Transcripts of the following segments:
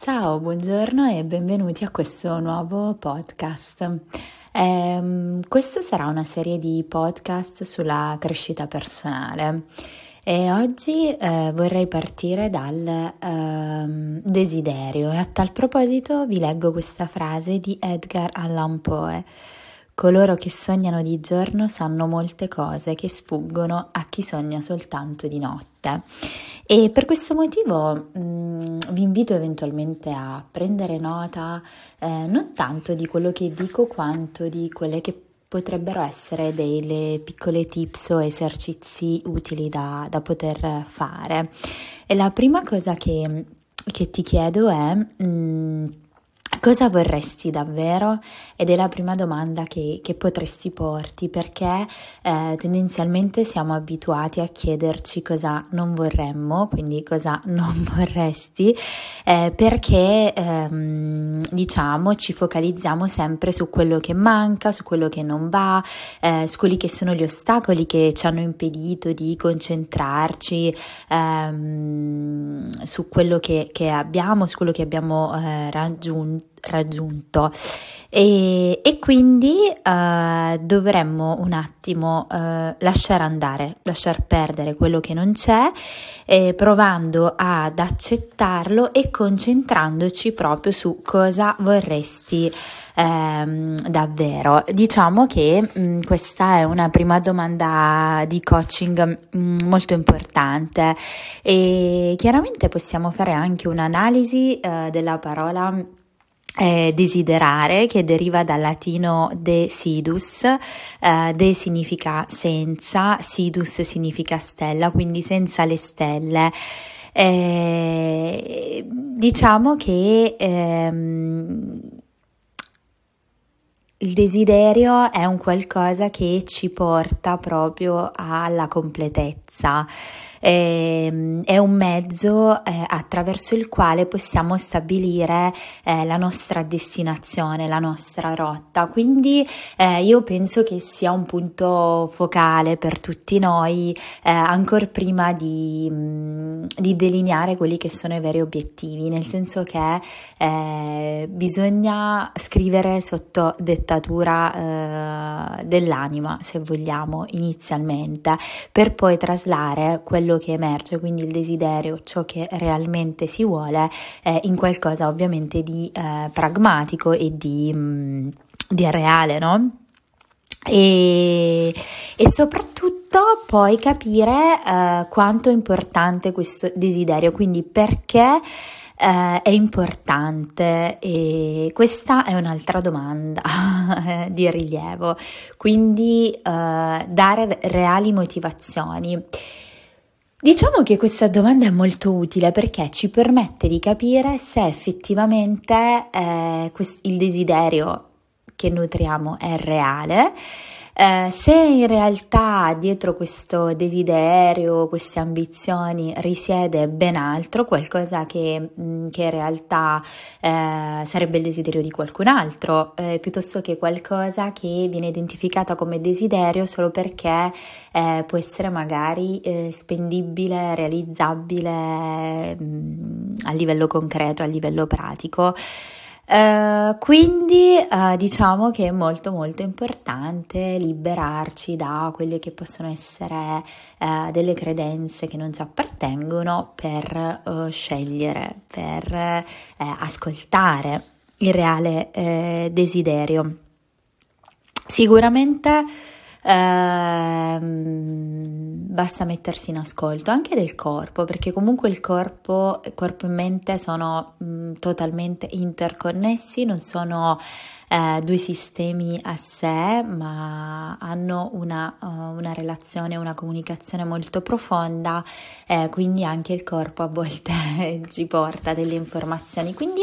Ciao, buongiorno e benvenuti a questo nuovo podcast. Eh, questa sarà una serie di podcast sulla crescita personale e oggi eh, vorrei partire dal eh, desiderio e a tal proposito vi leggo questa frase di Edgar Allan Poe. Coloro che sognano di giorno sanno molte cose che sfuggono a chi sogna soltanto di notte. E per questo motivo mh, mm, vi invito eventualmente a prendere nota eh, non tanto di quello che dico quanto di quelle che potrebbero essere delle piccole tips o esercizi utili da, da poter fare. E la prima cosa che, che ti chiedo è... Mh, mm, Cosa vorresti davvero? Ed è la prima domanda che, che potresti porti perché eh, tendenzialmente siamo abituati a chiederci cosa non vorremmo, quindi cosa non vorresti, eh, perché ehm, diciamo ci focalizziamo sempre su quello che manca, su quello che non va, eh, su quelli che sono gli ostacoli che ci hanno impedito di concentrarci ehm, su quello che, che, abbiamo, su quello che abbiamo eh, raggiunto raggiunto e, e quindi uh, dovremmo un attimo uh, lasciare andare, lasciar perdere quello che non c'è, eh, provando ad accettarlo e concentrandoci proprio su cosa vorresti ehm, davvero. Diciamo che mh, mm, questa è una prima domanda di coaching mh, mm, molto importante e chiaramente possiamo fare anche un'analisi eh, della parola eh, desiderare, che deriva dal latino de sidus, eh, de significa senza, sidus significa stella, quindi senza le stelle. Eh, diciamo che ehm, il desiderio è un qualcosa che ci porta proprio alla completezza eh, è un mezzo eh, attraverso il quale possiamo stabilire eh, la nostra destinazione, la nostra rotta. Quindi eh, io penso che sia un punto focale per tutti noi, ancora prima di, mm, di, delineare quelli che sono i veri obiettivi, nel senso che bisogna scrivere sotto dettatura dell'anima, se vogliamo, inizialmente, per poi traslare quello che emerge, quindi il desiderio, ciò che realmente si vuole, eh, in qualcosa ovviamente di eh, pragmatico e di, mh, mm, di reale, no? E, e, soprattutto poi capire uh, quanto è importante questo desiderio, quindi perché uh, è importante e questa è un'altra domanda di rilievo, quindi uh, dare reali motivazioni. Diciamo che questa domanda è molto utile perché ci permette di capire se effettivamente eh, il desiderio che nutriamo è reale eh, se in realtà dietro questo desiderio, queste ambizioni risiede ben altro, qualcosa che, mm, che in realtà eh, sarebbe il desiderio di qualcun altro, eh, piuttosto che qualcosa che viene identificata come desiderio solo perché eh, può essere magari eh, spendibile, realizzabile mh, mm, a livello concreto, a livello pratico. Uh, quindi uh, diciamo che è molto molto importante liberarci da quelle che possono essere uh, delle credenze che non ci appartengono per scegliere, per ascoltare il reale desiderio. Sicuramente ehm, basta mettersi in ascolto anche del corpo, perché comunque il corpo, corpo e mente sono mh, mm, totalmente interconnessi, non sono eh, due sistemi a sé, ma hanno una, uh, una, relazione, una comunicazione molto profonda, eh, quindi anche il corpo a volte ci porta delle informazioni. Quindi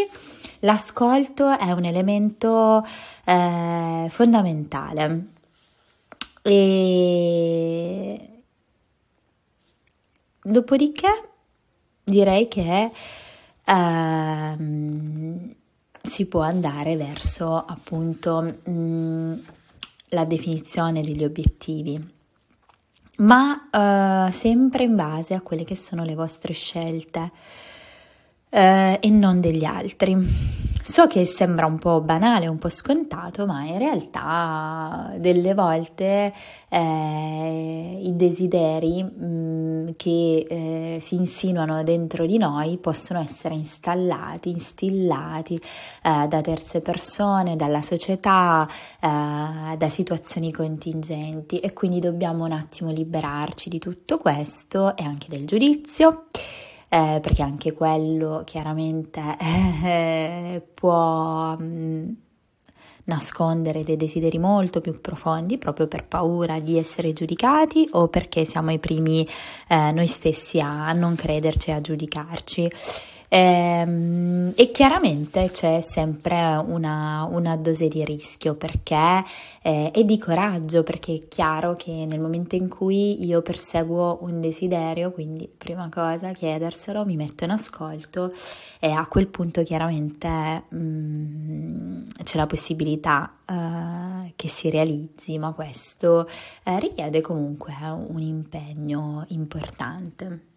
l'ascolto è un elemento eh, fondamentale. E dopodiché direi che ehm, si può andare verso appunto mh, mm, la definizione degli obiettivi, ma eh, sempre in base a quelle che sono le vostre scelte. eh, e non degli altri. So che sembra un po' banale, un po' scontato, ma in realtà delle volte eh, i desideri mh, mm, che eh, si insinuano dentro di noi possono essere installati, instillati eh, da terze persone, dalla società, eh, da situazioni contingenti. E quindi dobbiamo un attimo liberarci di tutto questo e anche del giudizio eh, perché anche quello chiaramente eh, può mh, mm, nascondere dei desideri molto più profondi proprio per paura di essere giudicati o perché siamo i primi eh, noi stessi a non crederci, a giudicarci. Ehm, e chiaramente c'è sempre una, una, dose di rischio perché, eh, e di coraggio perché è chiaro che nel momento in cui io perseguo un desiderio, quindi prima cosa chiederselo, mi metto in ascolto e a quel punto chiaramente mh, mm, c'è la possibilità uh, che si realizzi, ma questo uh, richiede comunque un impegno importante.